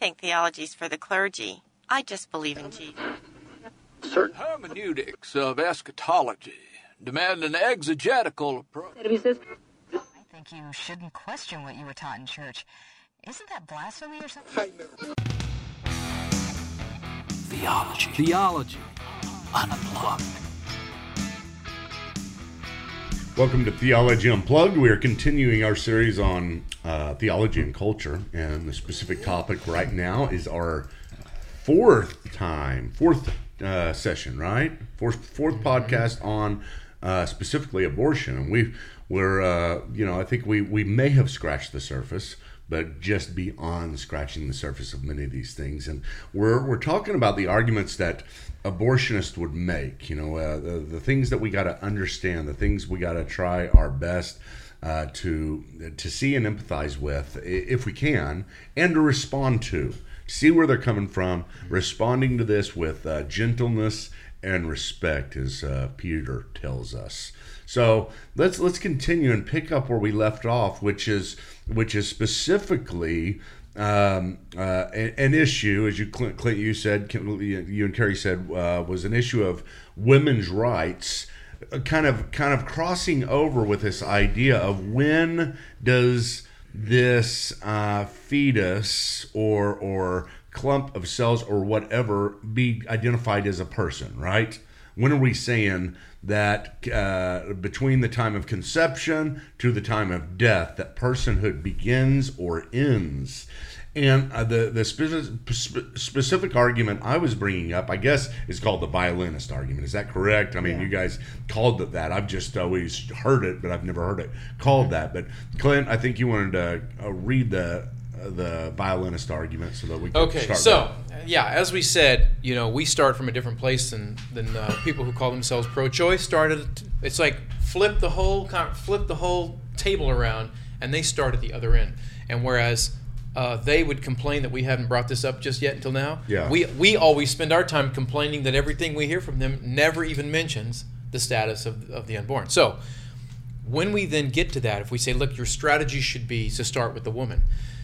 think theology's for the clergy. I just believe in Jesus. Certain Hermeneutics of eschatology demand an exegetical approach. I think you shouldn't question what you were taught in church. Isn't that blasphemy or something? Theology. Theology. Unplugged. Welcome to Theology Unplugged. We are continuing our series on uh, theology and culture, and the specific topic right now is our fourth time, fourth uh, session, right? Fourth fourth podcast on uh, specifically abortion, and we we're uh, you know I think we we may have scratched the surface. But just beyond scratching the surface of many of these things, and we're we're talking about the arguments that abortionists would make. You know, uh, the the things that we got to understand, the things we got to try our best uh, to to see and empathize with, if we can, and to respond to. See where they're coming from, responding to this with uh, gentleness and respect, as uh, Peter tells us. So let's let's continue and pick up where we left off, which is which is specifically um, uh, an, issue, as you Clint, Clint you said, you and Kerry said, uh, was an issue of women's rights, kind of kind of crossing over with this idea of when does this uh, fetus or or clump of cells or whatever be identified as a person, right? When are we saying that uh, between the time of conception to the time of death, that personhood begins or ends? And uh, the the specific, spe- specific argument I was bringing up, I guess, is called the violinist argument. Is that correct? I mean, you guys called it that. I've just always heard it, but I've never heard it called that. But Clint, I think you wanted to uh, read the uh, the violinist argument so that we can Okay, start so yeah, as we said, you know, we start from a different place than than uh, people who call themselves pro-choice started. It's like flip the whole flip the whole table around, and they start at the other end. And whereas uh, they would complain that we haven't brought this up just yet until now, Yeah. we we always spend our time complaining that everything we hear from them never even mentions the status of of the unborn. So when we then get to that, if we say, look, your strategy should be to start with the woman.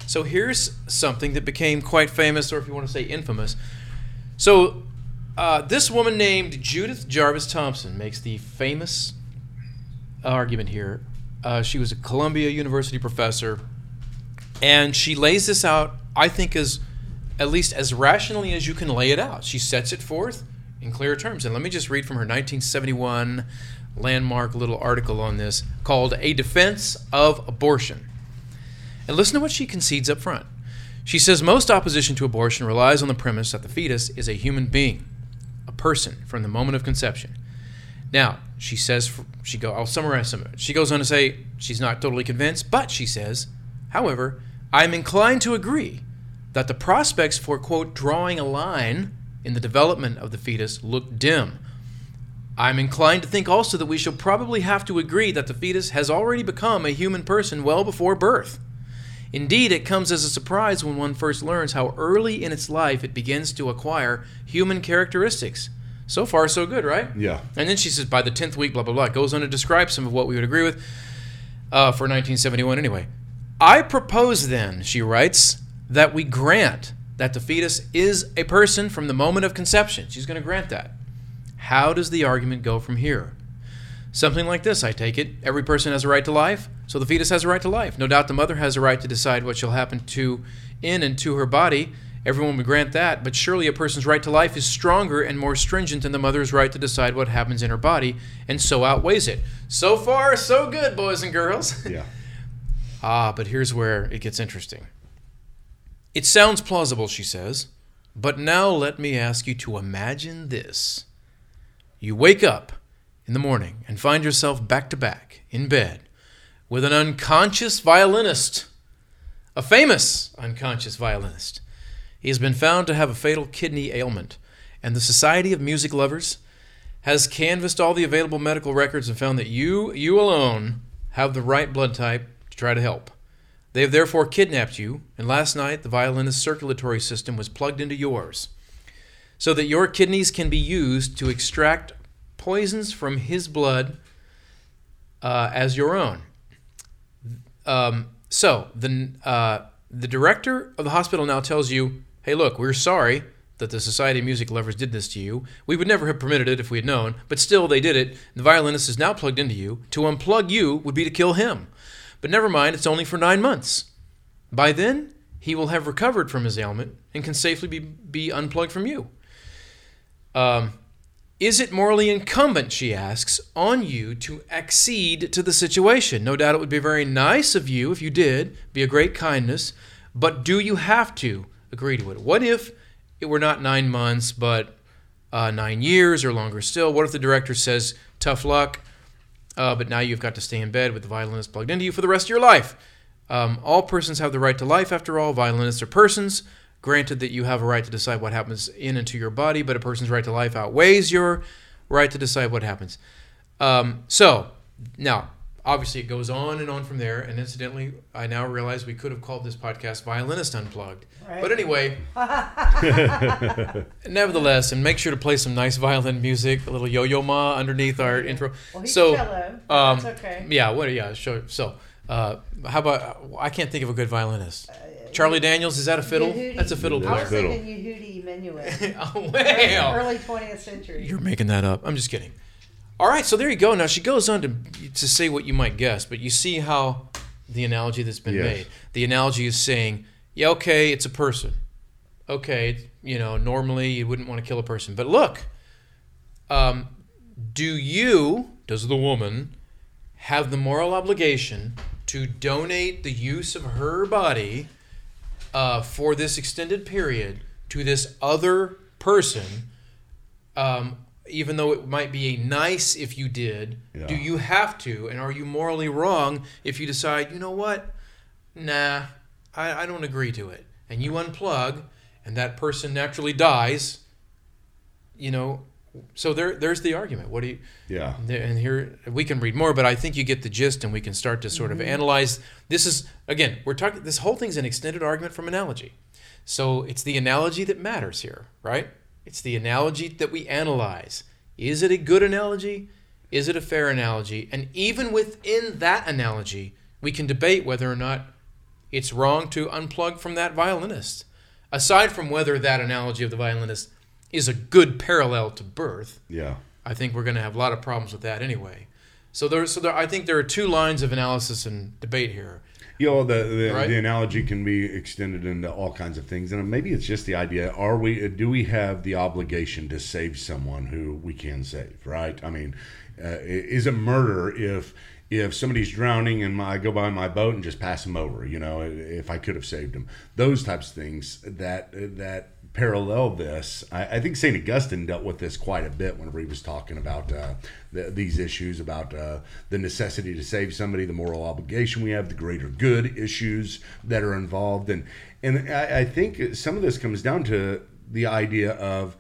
So here's something that became quite famous, or if you want to say infamous. So uh, this woman named Judith Jarvis Thomson makes the famous argument here. Uh, she was a Columbia University professor, and she lays this out, I think, as at least as rationally as you can lay it out. She sets it forth in clear terms. And let me just read from her 1971 landmark little article on this called A Defense of Abortion. And listen to what she concedes up front. She says most opposition to abortion relies on the premise that the fetus is a human being, a person from the moment of conception. Now, she says she go I'll summarize some of it. She goes on to say she's not totally convinced, but she says, however, I'm inclined to agree that the prospects for quote drawing a line in the development of the fetus look dim. I'm inclined to think also that we shall probably have to agree that the fetus has already become a human person well before birth. Indeed, it comes as a surprise when one first learns how early in its life it begins to acquire human characteristics. So far, so good, right? Yeah. And then she says, by the 10th week, blah, blah, blah. It goes on to describe some of what we would agree with uh, for 1971 anyway. I propose then, she writes, that we grant that the fetus is a person from the moment of conception. She's going to grant that. How does the argument go from here? Something like this, I take it. Every person has a right to life, so the fetus has a right to life. No doubt the mother has a right to decide what shall happen to in and to her body. Everyone would grant that, but surely a person's right to life is stronger and more stringent than the mother's right to decide what happens in her body, and so outweighs it. So far, so good, boys and girls. Yeah. Ah, but here's where it gets interesting. It sounds plausible, she says, but now let me ask you to imagine this. You wake up in the morning and find yourself back to back in bed with an unconscious violinist, a famous unconscious violinist. He has been found to have a fatal kidney ailment, and the Society of Music Lovers has canvassed all the available medical records and found that you, you alone, have the right blood type try to help. They have therefore kidnapped you, and last night the violinist's circulatory system was plugged into yours, so that your kidneys can be used to extract poisons from his blood uh, as your own. Um, so the uh, the director of the hospital now tells you, "Hey, look, we're sorry that the Society of Music Lovers did this to you. We would never have permitted it if we had known, but still they did it. The violinist is now plugged into you. To unplug you would be to kill him. But never mind, it's only for nine months. By then, he will have recovered from his ailment and can safely be, be unplugged from you. Um, is it morally incumbent, she asks, on you to accede to the situation? No doubt it would be very nice of you if you did, be a great kindness, but do you have to agree to it? What if it were not nine months, but uh, nine years or longer still? What if the director says, tough luck, uh, but now you've got to stay in bed with the violinist plugged into you for the rest of your life? Um, all persons have the right to life, after all. Violinists are persons. Granted that you have a right to decide what happens in and to your body, but a person's right to life outweighs your right to decide what happens. Um, so, now, obviously, it goes on and on from there. And incidentally, I now realize we could have called this podcast Violinist Unplugged. Right. But anyway, nevertheless, and make sure to play some nice violin music, a little Yo-Yo Ma underneath our intro. Well, he's so, cello. um, That's okay. yeah, what? Yeah, sure. So, uh, how about? I can't think of a good violinist. Charlie Daniels is that a fiddle? Yehudi- That's a fiddle I was player. Fiddle. thinking Yehudi Menuhin. oh, well, Early 20th century. you're making that up. I'm just kidding. All right, so there you go. Now she goes on to to say what you might guess, but you see how the analogy that's been Yes. made. The analogy is saying, yeah, okay, it's a person. Okay, you know, normally you wouldn't want to kill a person, but look, um, do you, does the woman, have the moral obligation to donate the use of her body uh, for this extended period to this other person, um, even though it might be nice if you did, Yeah. do you have to? And are you morally wrong if you decide, you know what? Nah, I, I don't agree to it. And you unplug, and that person naturally dies, you know. So there, there's the argument. What do you? Yeah. And here we can read more, but I think you get the gist, and we can start to sort of mm-hmm. analyze. This is again, we're talking. This whole thing's an extended argument from analogy, so it's the analogy that matters here, right? It's the analogy that we analyze. Is it a good analogy? Is it a fair analogy? And even within that analogy, we can debate whether or not it's wrong to unplug from that violinist. Aside from whether that analogy of the violinist is a good parallel to birth, Yeah. I think we're going to have a lot of problems with that anyway. So there, so there, I think there are two lines of analysis and debate here. You know, the the, Right. the analogy can be extended into all kinds of things, and maybe it's just the idea: Are we? Do we have the obligation to save someone who we can save? Right? I mean, uh, is it murder if if somebody's drowning and I go by my boat and just pass them over? You know, if I could have saved them, those types of things that that parallel this. I, I think Saint Augustine dealt with this quite a bit whenever he was talking about uh, the, these issues about uh, the necessity to save somebody, the moral obligation we have, the greater good issues that are involved, and and I, I think some of this comes down to the idea of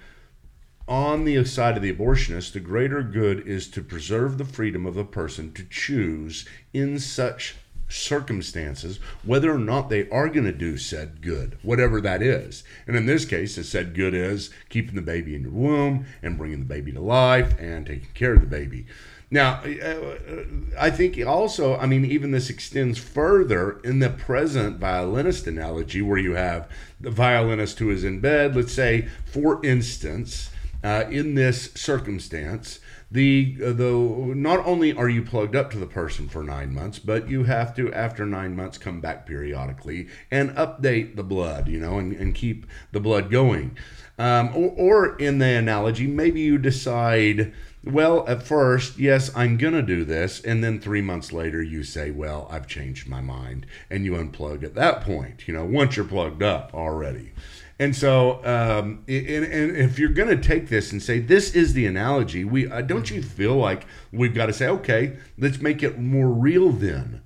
on the side of the abortionist, the greater good is to preserve the freedom of a person to choose in such circumstances whether or not they are going to do said good, whatever that is. And in this case, the said good is keeping the baby in your womb and bringing the baby to life and taking care of the baby. Now, uh, I think also, I mean, even this extends further in the present violinist analogy where you have the violinist who is in bed, let's say, for instance, uh, in this circumstance, the uh, the not only are you plugged up to the person for nine months, but you have to after nine months come back periodically and update the blood, you know, and, and keep the blood going. Um, or, or in the analogy, maybe you decide, well, at first, yes, I'm gonna do this, and then three months later, you say, well, I've changed my mind, and you unplug at that point. You know, once you're plugged up already. And so, um, and, and if you're going to take this and say this is the analogy, we uh, don't you feel like we've got to say, okay, let's make it more real. Then,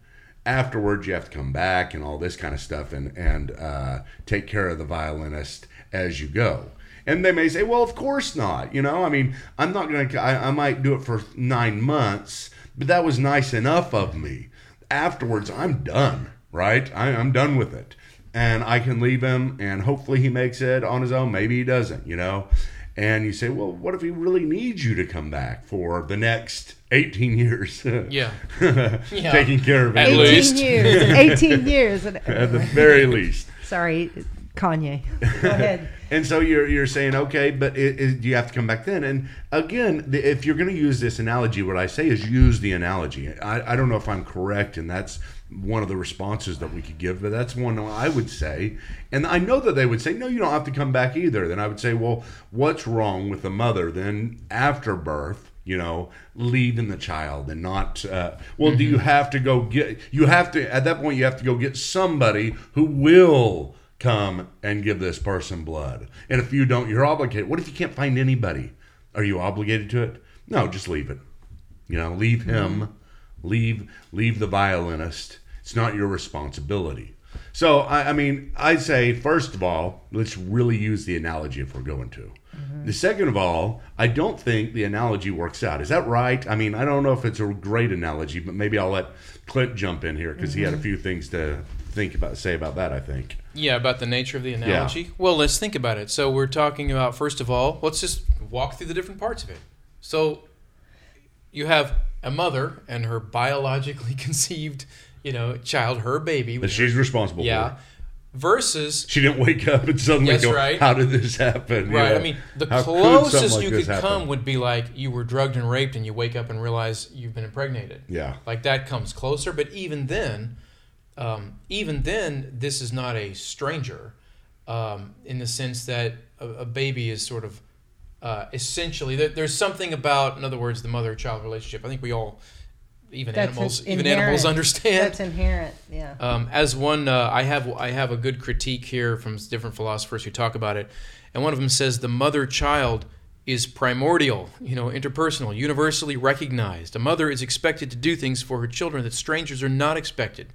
afterwards, you have to come back and all this kind of stuff, and and uh, take care of the violinist as you go. And they may say, well, of course not. You know, I mean, I'm not going to. I might do it for nine months, but that was nice enough of me. Afterwards, I'm done. Right? I, I'm done with it and I can leave him, and hopefully he makes it on his own. Maybe he doesn't, you know. and you say, well, what if he really needs you to come back for the next 18 years? Yeah. Yeah. Taking care of him. At it. 18 least. years. 18 years. At the very least. Sorry, Kanye. Go ahead. And so you're you're saying okay, but it, it, you have to come back then. And again, the, if you're going to use this analogy, what I say is use the analogy. I, I don't know if I'm correct, and that's one of the responses that we could give, but that's one I would say. And I know that they would say, no, you don't have to come back either. Then I would say, well, what's wrong with the mother then after birth? You know, leaving the child and not. Uh, well, do you have to go get? You have to at that point. You have to go get somebody who will come and give this person blood. And if you don't, you're obligated. What if you can't find anybody? Are you obligated to it? No, just leave it. You know, leave him, leave leave the violinist. It's not your responsibility. So I, I mean, I say first of all, let's really use the analogy if we're going to. Mm-hmm. The second of all, I don't think the analogy works out. Is that right? I mean, I don't know if it's a great analogy, but maybe I'll let Clint jump in here because he had a mm-hmm. few things to think about, say about that. I think. Yeah, about the nature of the analogy. Well, let's think about it. So we're talking about first of all, let's just walk through the different parts of it. So you have a mother and her biologically conceived, you know, child, her baby. that she's responsible yeah. for. Versus She didn't wake up and suddenly go, right. "How did this happen?" Right. know, I mean, the how closest something like you could happen? come would be like you were drugged and raped, and you wake up and realize you've been impregnated. Yeah. Like that comes closer. But even then, um, even then, this is not a stranger, um, in the sense that a, a baby is sort of uh, essentially there, there's something about, in other words, the mother-child relationship. I think we all, even That's animals, even animals understand. That's inherent. Yeah. Um, as one, uh, I have I have a good critique here from different philosophers who talk about it, and one of them says the mother child is primordial, you know, interpersonal, universally recognized. A mother is expected to do things for her children that strangers are not expected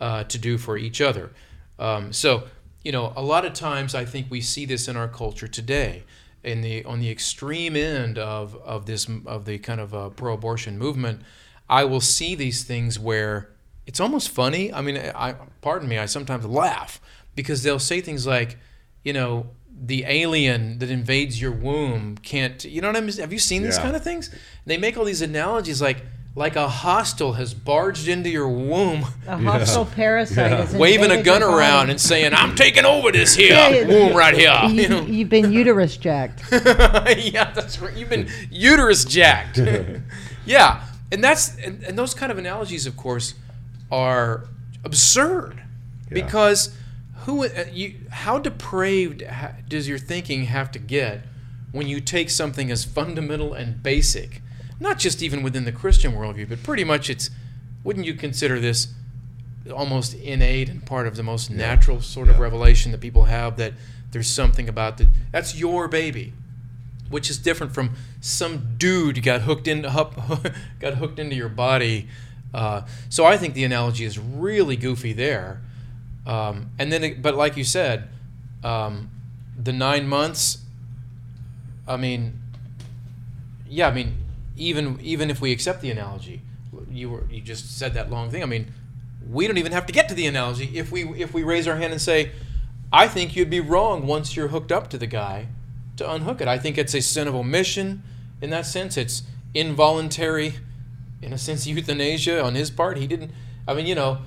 uh, to do for each other. Um, so, you know, a lot of times I think we see this in our culture today. In the on the extreme end of of this of the kind of uh, pro-abortion movement, I will see these things where it's almost funny. I mean, I pardon me, I sometimes laugh because they'll say things like, you know, the alien that invades your womb can't. You know what I mean? Have you seen these Yeah. kind of things? They make all these analogies like like a hostile has barged into your womb, A hostile parasite is waving a gun around and saying, "I'm taking over this here Yeah, yeah. womb right here." You You, know? you've been uterus jacked. yeah, that's right. You've been uterus jacked. yeah, and that's and, and those kind of analogies, of course, are absurd. Because who uh, you how depraved does your thinking have to get when you take something as fundamental and basic, not just even within the Christian worldview, but pretty much it's. Wouldn't you consider this almost innate and part of the most natural sort of revelation that people have that there's something about the that's your baby which is different from some dude got hooked into got hooked into your body. Uh, so I think the analogy is really goofy there. Um, and then, but like you said, um, the nine months. I mean, yeah, I mean, even even if we accept the analogy, you were you just said that long thing. I mean, we don't even have to get to the analogy if we if we raise our hand and say, I think you'd be wrong once you're hooked up to the guy to unhook it. I think it's a sin of omission in that sense. It's involuntary, in a sense, euthanasia on his part. He didn't. I mean, you know,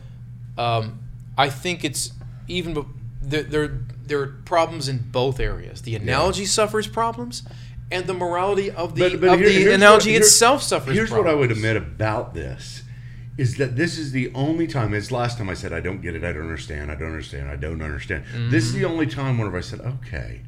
um, I think it's even there. There there are problems in both areas. The analogy suffers problems, and the morality of the of here- the analogy what- here- itself suffers. Here's problems. what I would admit about this is that this is the only time. It's last time I said I don't get it. I don't understand. I don't understand. I don't understand. This is the Mm-hmm. only time whenever I said okay.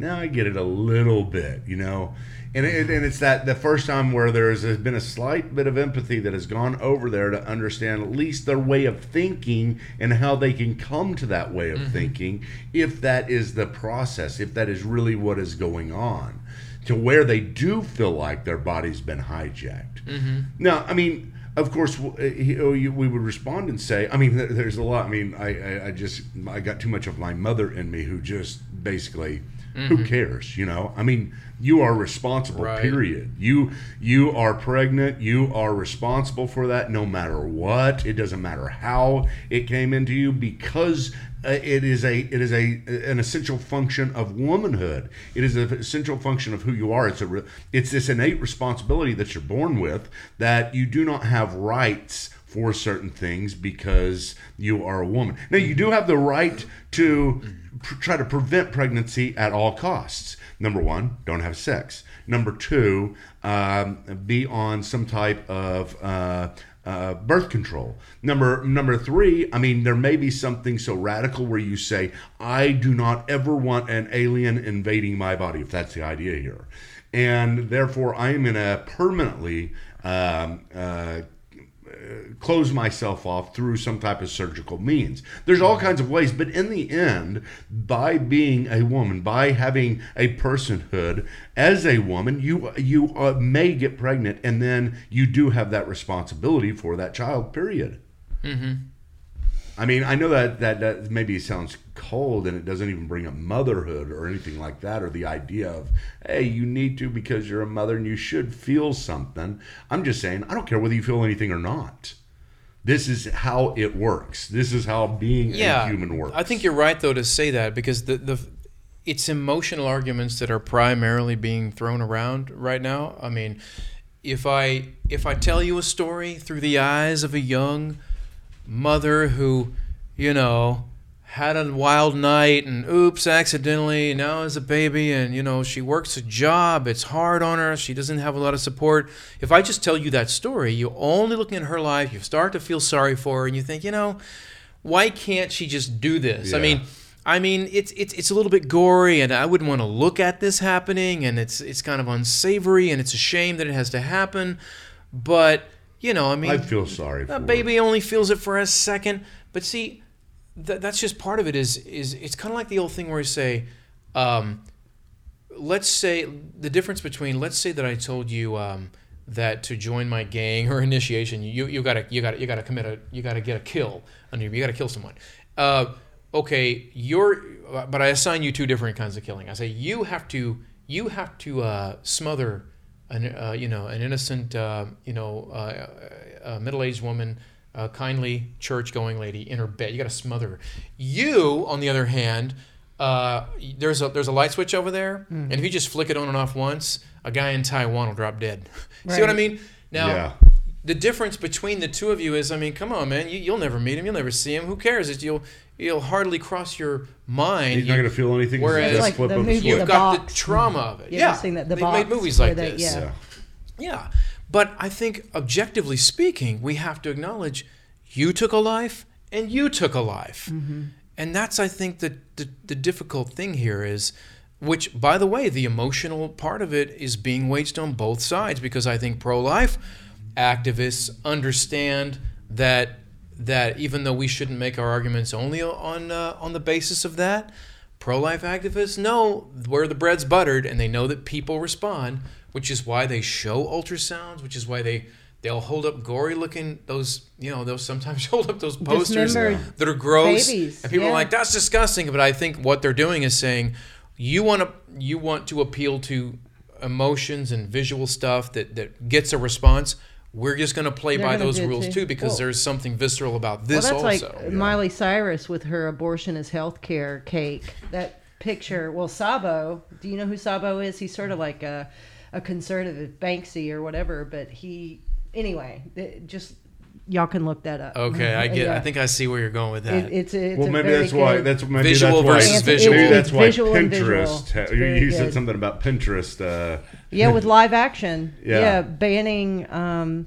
Now I get it a little bit, you know, and it, and it's that the first time where there's been a slight bit of empathy that has gone over there to understand at least their way of thinking and how they can come to that way of mm-hmm. thinking, if that is the process, if that is really what is going on, to where they do feel like their body's been hijacked. Mm-hmm. Now, I mean. Of course, eh, he- oh, we would respond and say, I mean, there's a lot. I mean, I, I, I just, I got too much of my mother in me who just basically who cares? You know, I mean, you are responsible. Right. Period. You you are pregnant. You are responsible for that, no matter what. It doesn't matter how it came into you, because uh, it is a it is a an essential function of womanhood. It is an essential function of who you are. It's a re- it's this innate responsibility that you're born with that you do not have rights for certain things because you are a woman. Now you do have the right to pr- try to prevent pregnancy at all costs. Number one, don't have sex. Number two, um, be on some type of uh, uh, birth control. Number number three, I mean, there may be something so radical where you say, "I do not ever want an alien invading my body," if that's the idea here, and therefore I am in a permanently um, uh, close myself off through some type of surgical means. There's all kinds of ways, but in the end, by being a woman, by having a personhood as a woman, you you uh, may get pregnant, and then you do have that responsibility for that child. Period. I mean, I know that, that that maybe sounds cold and it doesn't even bring up motherhood or anything like that or the idea of, hey, you need to because you're a mother and you should feel something. I'm just saying, I don't care whether you feel anything or not. This is how it works. This is how being yeah, a human works. I think you're right though to say that because the the it's emotional arguments that are primarily being thrown around right now. I mean, if I if I tell you a story through the eyes of a young mother who, you know, had a wild night and oops, accidentally now has a baby and you know she works a job. It's hard on her. She doesn't have a lot of support. If I just tell you that story, you're only looking at her life. You start to feel sorry for her, and you think, you know, why can't she just do this? I mean. I mean, it's it's it's a little bit gory, and I wouldn't want to look at this happening, and it's it's kind of unsavory, and it's a shame that it has to happen. But you know, I mean, I feel sorry for baby only feels it for a second. But see, th- that's just part of it. Is is it's kind of like the old thing where you say, um, let's say the difference between let's say that I told you um, that to join my gang or initiation, you you gotta you gotta you gotta commit a you gotta get a kill under you. You gotta kill someone. Uh, okay, you're but I assign you two different kinds of killing. I say you have to you have to uh, smother an uh, you know an innocent uh, you know uh, uh, middle-aged woman. A kindly church-going lady in her bed. You got to smother her. You, on the other hand, uh, there's a there's a light switch over there, and if you just flick it on and off once, a guy in Taiwan will drop dead. See what I mean? Now, Yeah. the difference between the two of you is, I mean, come on, man, you, you'll never meet him, you'll never see him. Who cares? It's, you'll you'll hardly cross your mind. He's not going to feel anything. Whereas- just Like flip the movie. You've The got Box. the trauma of it. You yeah, ever seen that? The they've Box, made movies like they- this. yeah. Yeah. Yeah, but I think objectively speaking, we have to acknowledge you took a life and you took a life, mm-hmm. and that's I think the, the the difficult thing here is, which by the way, the emotional part of it is being waged on both sides because I think pro-life activists understand that that even though we shouldn't make our arguments only on uh, on the basis of that, pro-life activists know where the bread's buttered and they know that people respond, which is why they show ultrasounds, which is why they they'll hold up gory looking those you know they'll sometimes hold up those posters Dismembered that are gross babies, and people yeah. are like that's disgusting but i think what they're doing is saying you want to you want to appeal to emotions and visual stuff that that gets a response we're just going to play They're by those rules too. too because Well- there's something visceral about Well, this that's also like Miley Cyrus with her abortion is healthcare cake. That picture. Well, Sabo. Do you know who Sabo is? He's sort of like a, a conservative Banksy or whatever. But he, anyway, it just y'all can look that up. okay i get i think i see where you're going with that It, it's a, it's Well, a maybe that's why. good- That's maybe Visual that's why, versus It's- visual. Maybe it's that's why visual. Pinterest. It's ha- you said something about Pinterest. Uh, Yeah, with live action. Yeah. Yeah, banning. Um,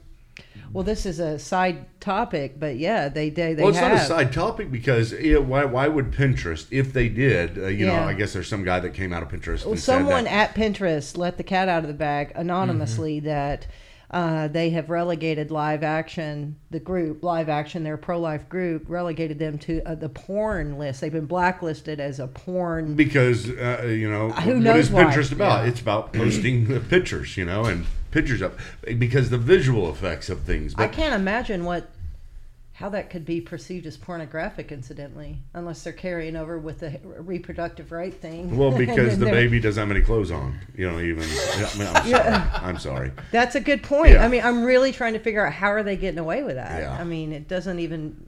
well, this is a side topic, but yeah, they they, they well, it's have. not a side topic because yeah, why? Why would Pinterest, if they did, uh, you know, I guess there's some guy that came out of Pinterest. Well, and said someone that, at Pinterest let the cat out of the bag anonymously Mm-hmm. that uh, they have relegated live action, the group live action, their pro life group, relegated them to uh, the porn list. They've been blacklisted as a porn. because uh, you know Who what knows is why? Pinterest about? Yeah. It's about posting the pictures, you know, and pictures up because the visual effects of things. I can't imagine what how that could be perceived as pornographic, incidentally, unless they're carrying over with the reproductive right thing. Well, because the baby doesn't have any clothes on. You know, even. I mean, I'm, sorry. Yeah. I'm sorry. That's a good point. Yeah. I mean, I'm really trying to figure out how are they getting away with that. Yeah. I mean, it doesn't even.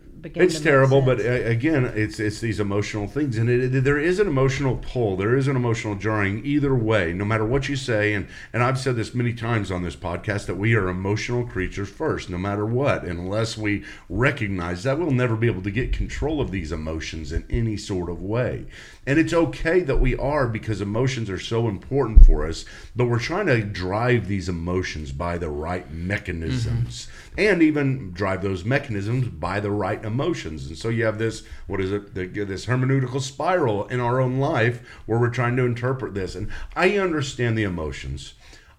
It's to make terrible, but uh, again, it's it's these emotional things, and it, it- there is an emotional pull. There is an emotional jarring either way, no matter what you say. And and I've said this many times on this podcast that we are emotional creatures first, no matter what. And unless we recognize that, we'll never be able to get control of these emotions in any sort of way. And it's okay that we are because emotions are so important for us, but we're trying to drive these emotions by the right mechanisms and even drive those mechanisms by the right emotions. And so you have this, what is it, this hermeneutical spiral in our own life where we're trying to interpret this. And I understand the emotions.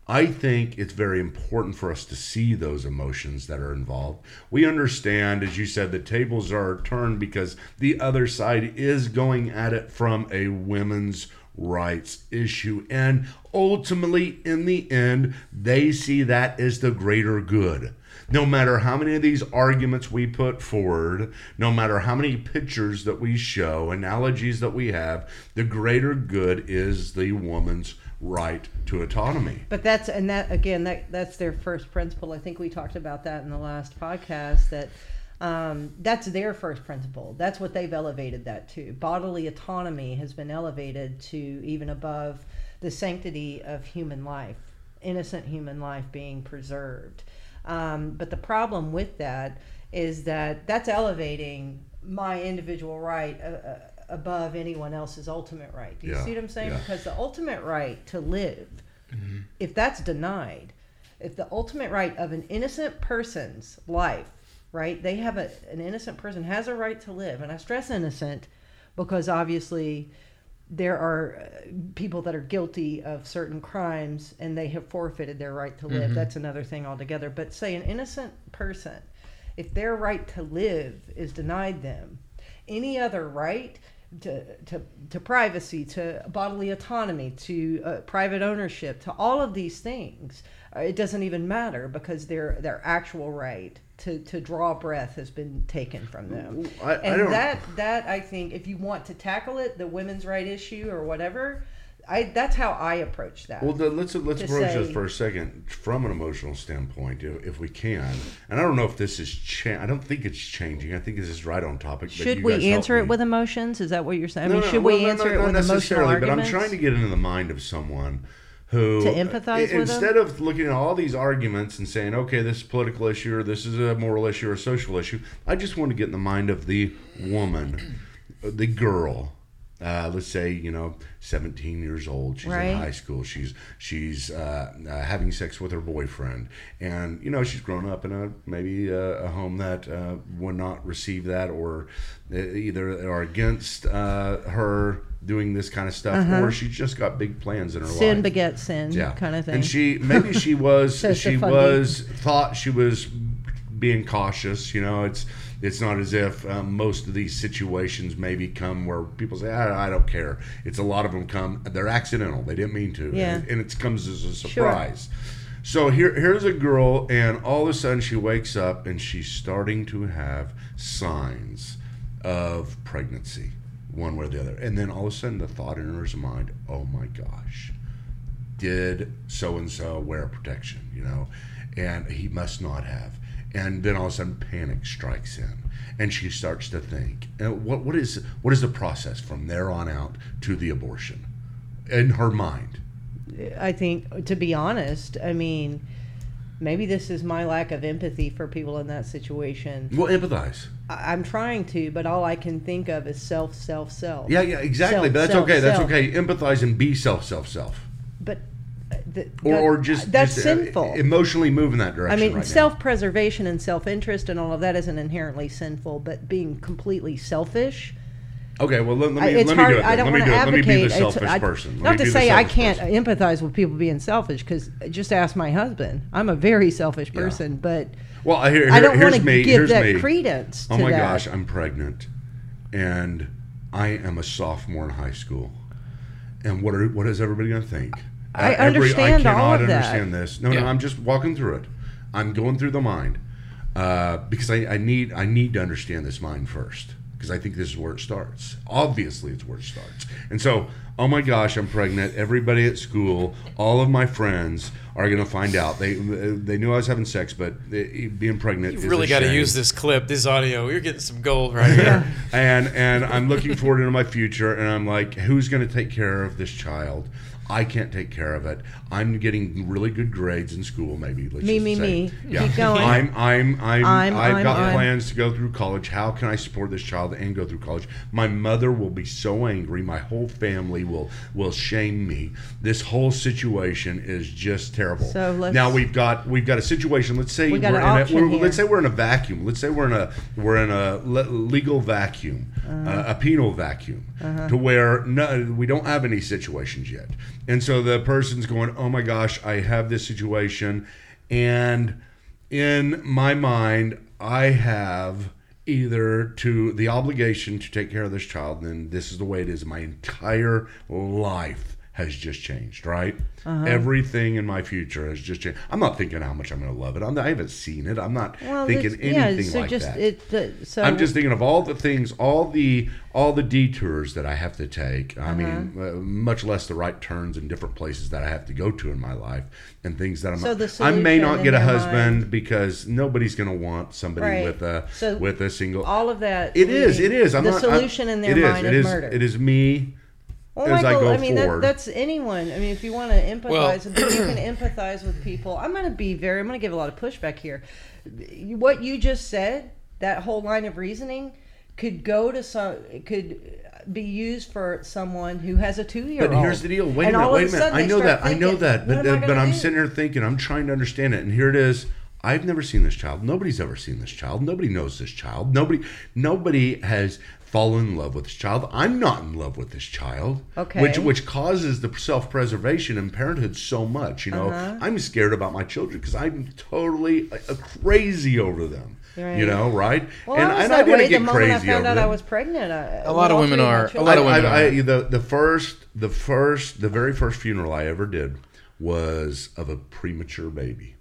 I think it's very important for us to see those emotions that are involved. We understand, as you said, the tables are turned because the other side is going at it from a women's rights issue. And ultimately, in the end, they see that as the greater good. No matter how many of these arguments we put forward, no matter how many pictures that we show, analogies that we have, the greater good is the woman's right to autonomy. But that's and that again that that's their first principle. I think we talked about that in the last podcast. That um, that's their first principle. That's what they've elevated that to. Bodily autonomy has been elevated to even above the sanctity of human life, innocent human life being preserved. Um, but the problem with that is that that's elevating my individual right uh, uh, above anyone else's ultimate right. Do you Yeah, see what I'm saying? yeah. Because the ultimate right to live, if that's denied, if the ultimate right of an innocent person's life, right? They have a an innocent person has a right to live, and I stress innocent because obviously there are uh, people that are guilty of certain crimes and they have forfeited their right to live. That's another thing altogether. But say an innocent person, if their right to live is denied them, any other right to, to, to privacy, to bodily autonomy, to uh, private ownership, to all of these things, uh, it doesn't even matter because their their actual right to, to draw breath has been taken from them. I- I and don't- that that I think if you want to tackle it, the women's right issue or whatever, I that's how I approach that. Well, then let's let's To approach this for a second from an emotional standpoint, if, if we can. And I don't know if this is cha- I don't think it's changing. I think this is right on topic. should you we answer it with emotions? Is that what you're saying? I No, mean, no, should well, we no, answer no, it not with emotional necessarily, arguments? But I'm trying to get into the mind of someone who To empathize i- with them? instead of looking at all these arguments and saying, okay, this is a political issue or this is a moral issue or a social issue. I just want to get in the mind of the woman, uh, the girl. Uh, let's say you know, 17 years old. She's Right. in high school. She's she's uh, uh, having sex with her boyfriend, and you know she's grown up in a maybe a, a home that uh, would not receive that, or uh, either are against uh, her doing this kind of stuff, or she's just got big plans in her Uh-huh. sin begets sin, yeah, kind of thing. And she maybe she was she was thought she was being cautious. You know, it's it's not as if um, most of these situations maybe come where people say, I, I don't care. It's a lot of them come, they're accidental. They didn't mean to. Yeah. And, and it comes as a surprise. So here, here's a girl, and all of a sudden she wakes up and she's starting to have signs of pregnancy, one way or the other. And then all of a sudden the thought enters her mind, oh my gosh, did so and so wear protection, you know, and he must not have. And then all of a sudden, panic strikes in, and she starts to think, uh, what what is what is the process from there on out to the abortion, in her mind? I think, to be honest, I mean, maybe this is my lack of empathy for people in that situation. Well, empathize. I- I'm trying to, but all I can think of is self, self, self. Yeah, yeah, exactly. Self, but that's self, okay. That's okay. Empathize and be self, self, self, But uh, th- or that- or just that's just, uh, sinful. emotionally move in that direction I mean, right self-preservation and self-interest and all of that isn't inherently sinful, but being completely selfish. Okay, well let, let me it's let me hard. do it. I don't Let me want do to it. Let me advocate. be the selfish I- person. Let Not to say I can't person. empathize with people being selfish, because just ask my husband. I'm a very selfish Yeah. person, but Well, I hear, I don't want to me. give that me. credence. Oh my that. gosh, I'm pregnant, and I am a sophomore in high school. And what are what is everybody going to think? I Uh, every- understand I all cannot of that. understand this. No, Yeah. no, I'm just walking through it. I'm going through the mind. uh, because I, I need I need to understand this mind first because I think this is where it starts. Obviously, it's where it starts. And so, oh my gosh, I'm pregnant. Everybody at school, all of my friends are going to find out. They they knew I was having sex, but it- being pregnant. You is really got to use this clip, this audio. You're getting some gold right here. and and I'm looking forward into my future, and I'm like, who's going to take care of this child? I can't take care of it. I'm getting really good grades in school. Maybe let's Me, just me, say. me. Yeah. Keep going. I'm I'm I'm, I'm, I've I'm, got I'm. plans to go through college. How can I support this child and go through college? My mother will be so angry. My whole family will will shame me. This whole situation is just terrible. So let's- now we've got we've got a situation. Let's say We got we're an in a, we're, let's say we're in a vacuum. Let's say we're in a we're in a le- legal vacuum, Uh-huh. uh, a penal vacuum, to where no, we don't have any situations yet. And so the person's going, "Oh my gosh, I have this situation," and in my mind, I have either to the obligation to take care of this child, and this is the way it is. My entire life has just changed, right? Uh-huh. Everything in my future has just changed. I'm not thinking how much I'm going to love it. I'm not, I haven't seen it. I'm not Well, thinking this- yeah, anything so like just that. it. Uh, so I'm just thinking of all the things, all the all the detours that I have to take. I mean, Uh-huh. uh, much less the right turns in different places that I have to go to in my life, and things that I'm. So the I may not get a husband mind- because nobody's going to want somebody Right. with a So with a single. all of that. It is. It is. I'm the not, solution I, in their it is, mind it is is, murder. It is me. Well, as I Michael, go I mean, that, that's anyone. I mean, if you want to empathize, Well- you can empathize with people. I'm going to be very. I'm going to give a lot of pushback here. What you just said, that whole line of reasoning, could go to some. Could be used for someone who has a two-year-old. But here's the deal. Wait And a minute. Wait a minute. I know start that. I know that. But I uh, but I'm do? sitting here thinking. I'm trying to understand it. And here it is. I've never seen this child. Nobody's ever seen this child. Nobody knows this child. Nobody. Nobody has fallen in love with this child. I'm not in love with this child. Okay. Which which causes the self-preservation in parenthood so much. You know, Uh-huh. I'm scared about my children because I'm totally uh, crazy over them. Right. You know, right? Well, and I was and that I didn't get the moment I crazy found over out them. I was pregnant. I, A lot of women are- a lot of women I, I, the the first the first the very first funeral I ever did was of a premature baby,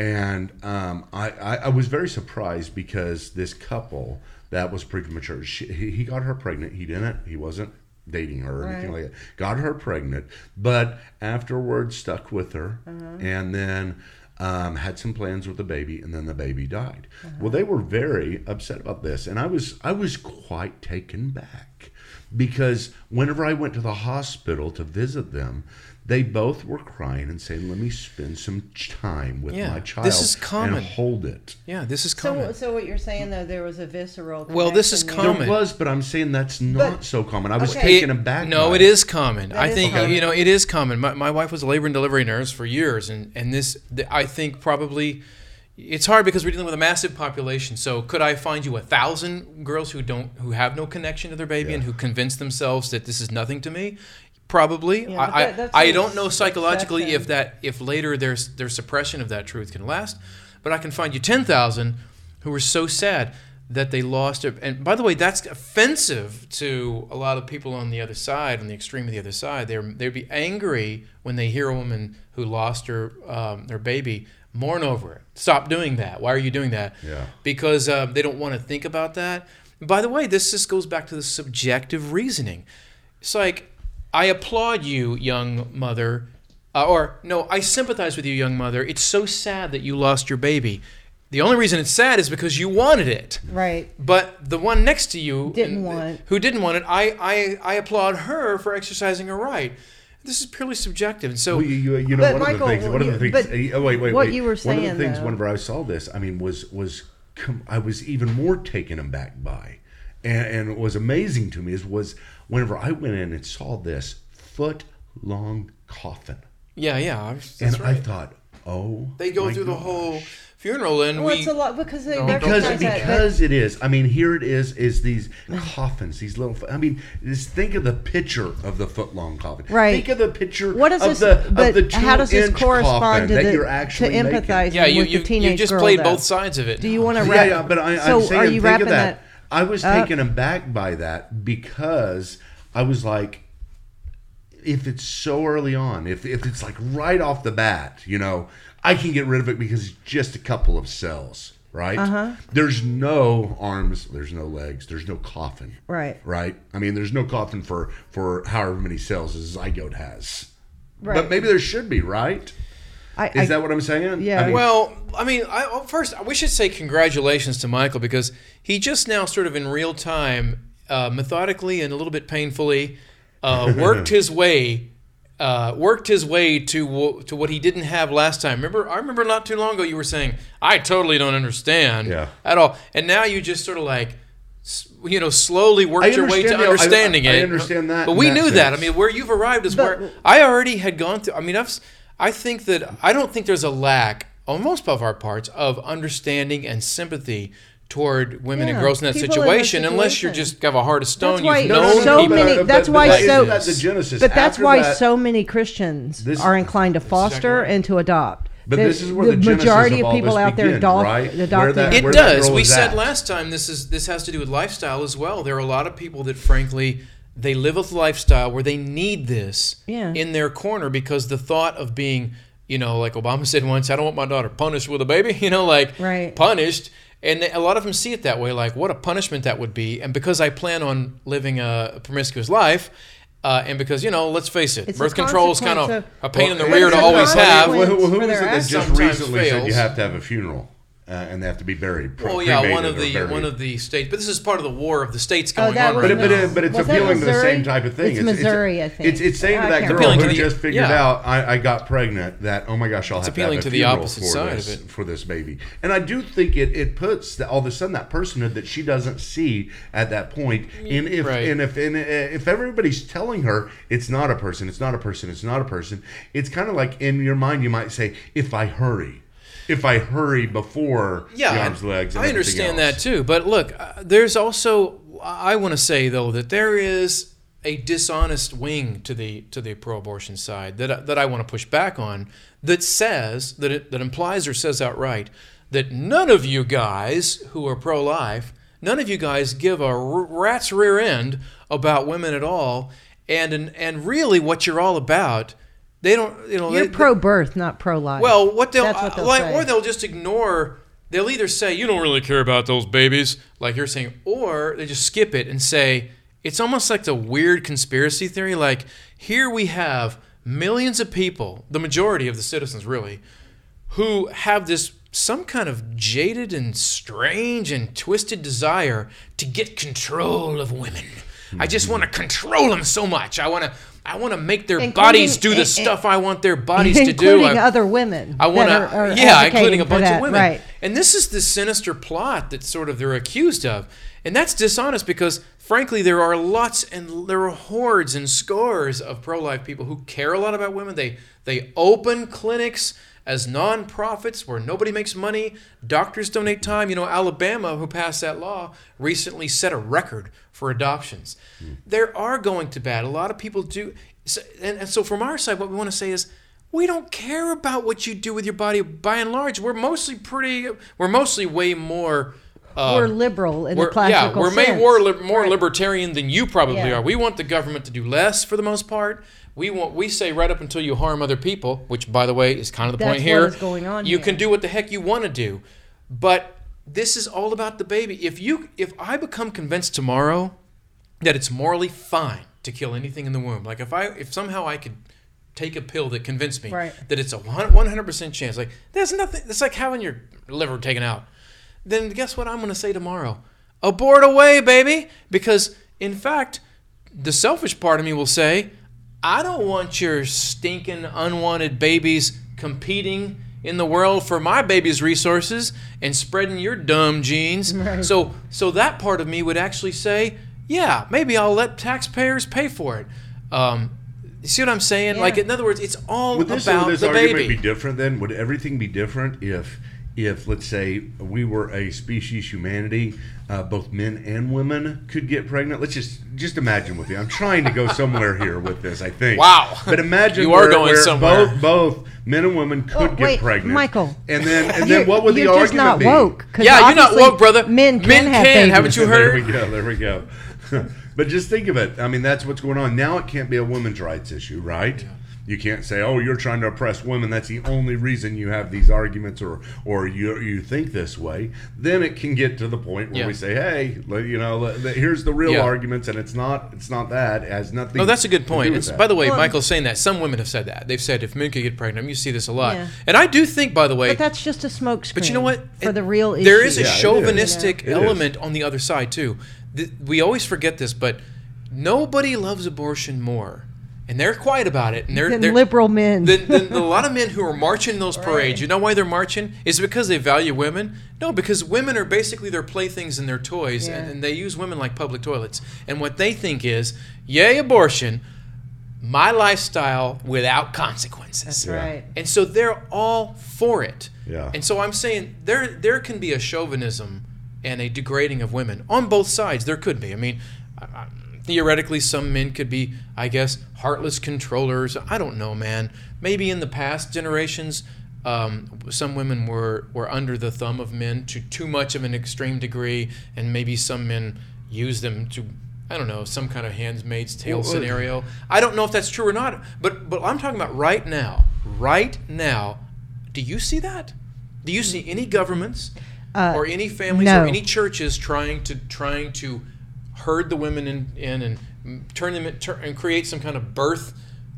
and um, I, I I was very surprised because this couple that was premature she, he, got her pregnant. He didn't he wasn't dating her or anything like that. Got her pregnant but afterwards stuck with her Uh-huh. and then um, had some plans with the baby and then the baby died. Uh-huh. well they were very upset about this. And i was i was quite taken back because whenever i went to the hospital to visit them they both were crying and saying let me spend some time with Yeah, my this child is common. and hold it Yeah, this is common. so so what you're saying though, there was a visceral. Well, this is common. there was but i'm saying that's not But- so common i was Okay. taken aback No, by it is common. I is think common. you know it is common. My, my wife was a labor and delivery nurse for years, and and this th- I think probably it's hard because we're dealing with a massive population. So could I find you a thousand girls who don't who have no connection to their baby and who convince themselves that this is nothing to me? Probably. Yeah, I, that- I, I don't know psychologically if that if later there's there's suppression of that truth can last, but I can find you ten thousand who were so sad that they lost it. And by the way, that's offensive to a lot of people on the other side, on the extreme of the other side. They're they'd be angry when they hear a woman who lost her um, their baby mourn over it. Stop doing that. Why are you doing that? Yeah. Because um, they don't want to think about that. By the way, this just goes back to the subjective reasoning. It's like I applaud you, young mother, uh, or no, I sympathize with you, young mother. It's so sad that you lost your baby. The only reason it's sad is because you wanted it. Right. But the one next to you Didn't and- want it. who didn't want it, I, I, I applaud her for exercising her right. This is purely subjective. And so Well, you, you, you know, But one Michael, of the things. One of the things. but uh, wait, wait, what wait. you were saying. One of the things. though- Whenever I saw this, I mean, was was com- I was even more taken aback by, and, and what was amazing to me is was whenever I went in and saw this foot long coffin, yeah, yeah, that's and right. I thought, oh, they go my through the whole funeral, and Well, we it's a lot because they No, because recognize that. it is. I mean, here it is. Is these coffins? These little. I mean, just think of the picture of the foot long coffin. Right. Think of the picture. What does of this? the, of but the how does this correspond to the you're to actually making. empathize yeah, you with you, the teenage you just girl? played though? both sides of it. Do you want to Yeah, wrap? yeah, but I, so I'm saying, are you think wrapping of that. that? I was up? taken aback by that because I was like, if it's so early on, if if it's like right off the bat, you know, I can get rid of it because it's just a couple of cells. right? Uh-huh. There's no arms, there's no legs, there's no coffin, Right. right? I mean, there's no coffin for for however many cells a zygote has. Right. But maybe there should be, right? I, Is I, that what I'm saying? Yeah. I mean, Well, I mean, I, first we should say congratulations to Michael because he just now, sort of in real time, uh, methodically and a little bit painfully, uh, worked his way. Uh, worked his way to wh- to what he didn't have last time. Remember, I remember not too long ago you were saying I totally don't understand Yeah. at all, and now you just sort of like, s- you know, slowly worked your way to understand the- I- understanding I it. understand that but we that knew that. I mean, where you've arrived is But- where I already had gone through. I mean, I've, s- I think that I don't think there's a lack on most of our parts of understanding and sympathy toward women and girls in that people in situation, unless you're just have a heart of stone. That's why You've No, no, known so people. many. that's but why that- so. that's the genesis. But that's After why that- so many Christians This- are inclined to foster right. and to adopt. But The- this is where the, genesis majority of of people this out there begins, adopt, right? Where adopting. that- It does. girl We said at. last time this is this has to do with lifestyle as well. There are a lot of people that frankly they live a lifestyle where they need this Yeah. in their corner because the thought of being, you know, like Obama said once, I don't want my daughter punished with a baby, you know, like Right. punished. And they, a lot of them see it that way, like what a punishment that would be. And because I plan on living a promiscuous life, uh, and because you know, let's face it, It's birth control is kind of consequence a pain in the rear to always have. consequence. Well, who, who was it that just Sometimes recently said you have to have a funeral uh, and they have to be buried? pre- Oh yeah, one of the buried? one of the states, but this is part of the war of the states going Oh, that on was right But, it, but, now. it, but it's Was that appealing to the Missouri? same type of thing. It's Missouri, I think. It's, it's saying to that girl Appealing who the- just figured yeah. out I, I got pregnant that oh my gosh I'll have appealing to have to a the funeral opposite for side this, of it. for this baby. And I do think it, it puts the, all of a sudden that personhood that she doesn't see at that point. And if Right. and if and if everybody's telling her it's not a person, it's not a person, it's not a person, it's kind of like in your mind you might say if I hurry. If I hurry before yeah, the arms, legs, and I understand that too. But look, uh, there's also I want to say though that there is a dishonest wing to the to the pro-abortion side that I- that I want to push back on that says that it that implies or says outright that none of you guys who are pro-life, none of you guys give a rat's rear end about women at all, and and, and really what you're all about. They don't, you know, You're pro-birth, not pro-life. well, what they'll, what they'll like, say. or they'll just ignore. They'll either say you don't really care about those babies, like you're saying, or they just skip it and say it's almost like the weird conspiracy theory. Like here we have millions of people, the majority of the citizens, really, who have this some kind of jaded and strange and twisted desire to get control of women. I just want to control them so much. I want to. I want to make their Including- bodies do the stuff I want their bodies to do. including other women. I want that are- are to, yeah, including a bunch that, of women. Right. And this is the sinister plot that sort of they're accused of, and that's dishonest because, frankly, there are lots and there are hordes and scores of pro-life people who care a lot about women. They they open clinics as non-profits where nobody makes money. Doctors donate time. You know, Alabama, who passed that law, recently set a record for adoptions. There are going to bat. A lot of people do, so, and, and so from our side, what we want to say is we don't care about what you do with your body by and large we're mostly pretty we're mostly way more uh, We're liberal in we're, the classical yeah we're may sense. more, li- more Right. libertarian than you probably Yeah. are we want the government to do less for the most part we want we say right up until you harm other people which by the way is kind of the That's point here going on you here. can do what the heck you want to do but this is all about the baby if you if i become convinced tomorrow that it's morally fine to kill anything in the womb. Like if I if somehow I could take a pill that convinced me Right. that it's a one hundred percent chance, like there's nothing. It's like having your liver taken out. Then guess what I'm going to say tomorrow? Abort away, baby, because in fact, the selfish part of me will say, I don't want your stinking unwanted babies competing in the world for my baby's resources and spreading your dumb genes. Right. So so that part of me would actually say, yeah, maybe I'll let taxpayers pay for it. Um, you see what I'm saying? Like in other words, it's all Would this, about would this the argument baby. be different then? Would everything be different if, if let's say we were a species, humanity, uh, both men and women could get pregnant? Let's just just imagine with me. I'm trying to go somewhere here with this. I think. Wow. But imagine You are where, going where somewhere. Both both men and women could Well, get wait, pregnant. Michael. And then and then what would the you're argument just not be? woke. 'cause Yeah, you're not woke, brother. Men can Men have can, babies. haven't you heard? there we go. There we go. but just think of it. I mean, that's what's going on now. It can't be a women's rights issue, right? You can't say, "Oh, you're trying to oppress women. That's the only reason you have these arguments, or or you you think this way." Then it can get to the point where Yeah. we say, "Hey, you know, let- let- here's the real Yeah. arguments, and it's not it's not that. It has nothing." No, that's a good point. It's, that. by the way, Well, Michael's saying that. Some women have said that. They've said if men could get pregnant, you see this a lot. Yeah. And I do think, by the way, But that's just a smokescreen. But you know what? For It- the real issue. There is a Yeah, chauvinistic You know? It is. element on the other side too. Th- we always forget this, but nobody loves abortion more, and they're quiet about it. And they're, they're liberal men. Than, than a lot of men who are marching in those parades. You know why they're marching? Is it because they value women? No, because women are basically their playthings and their toys, Yeah. and, and they use women like public toilets. And what they think is, yay, abortion, my lifestyle without consequences. That's right. And so they're all for it. Yeah. And so I'm saying there there can be a chauvinism and a degrading of women on both sides. There could be. I mean, I, I, theoretically, some men could be, I guess, heartless controllers. I don't know, man. Maybe in the past generations, um, some women were were under the thumb of men to too much of an extreme degree, and maybe some men used them to. I don't know, some kind of handmaid's tale Well, uh, scenario. I don't know if that's true or not, but but I'm talking about right now. Right now, do you see that? Do you see any governments Uh, or any families no. or any churches trying to trying to herd the women in, in and turn them in, tur- and create some kind of birth?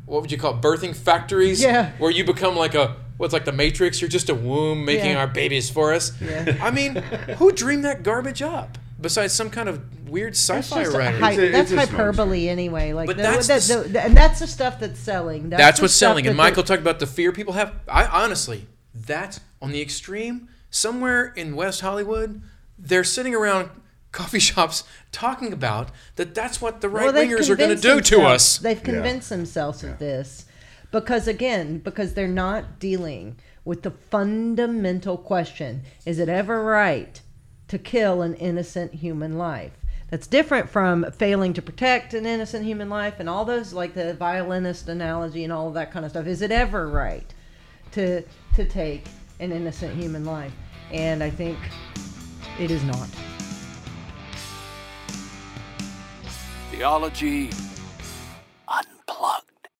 What would you call it, birthing factories? Yeah. Where you become like a what's like the Matrix? You're just a womb making Yeah. our babies for us. Yeah. I mean, who dreamed that garbage up? Besides some kind of weird sci-fi just a writer. hy- It's a- that's it's a hyperbole anyway. Like But the- that's the- the the- the- and that's the stuff that's selling. That's, That's what's selling. And that the- Michael talked about the fear people have. I honestly, that's on the extreme. Somewhere in West Hollywood, they're sitting around coffee shops talking about that. That's what the right well, wingers are going to convinced do to us. They've Yeah. convinced themselves of this because, again, because they're not dealing with the fundamental question: Is it ever right to kill an innocent human life? That's different from failing to protect an innocent human life and all those, like the violinist analogy and all of that kind of stuff. Is it ever right to to take an innocent human life? And I think it is not. Theology Unplugged.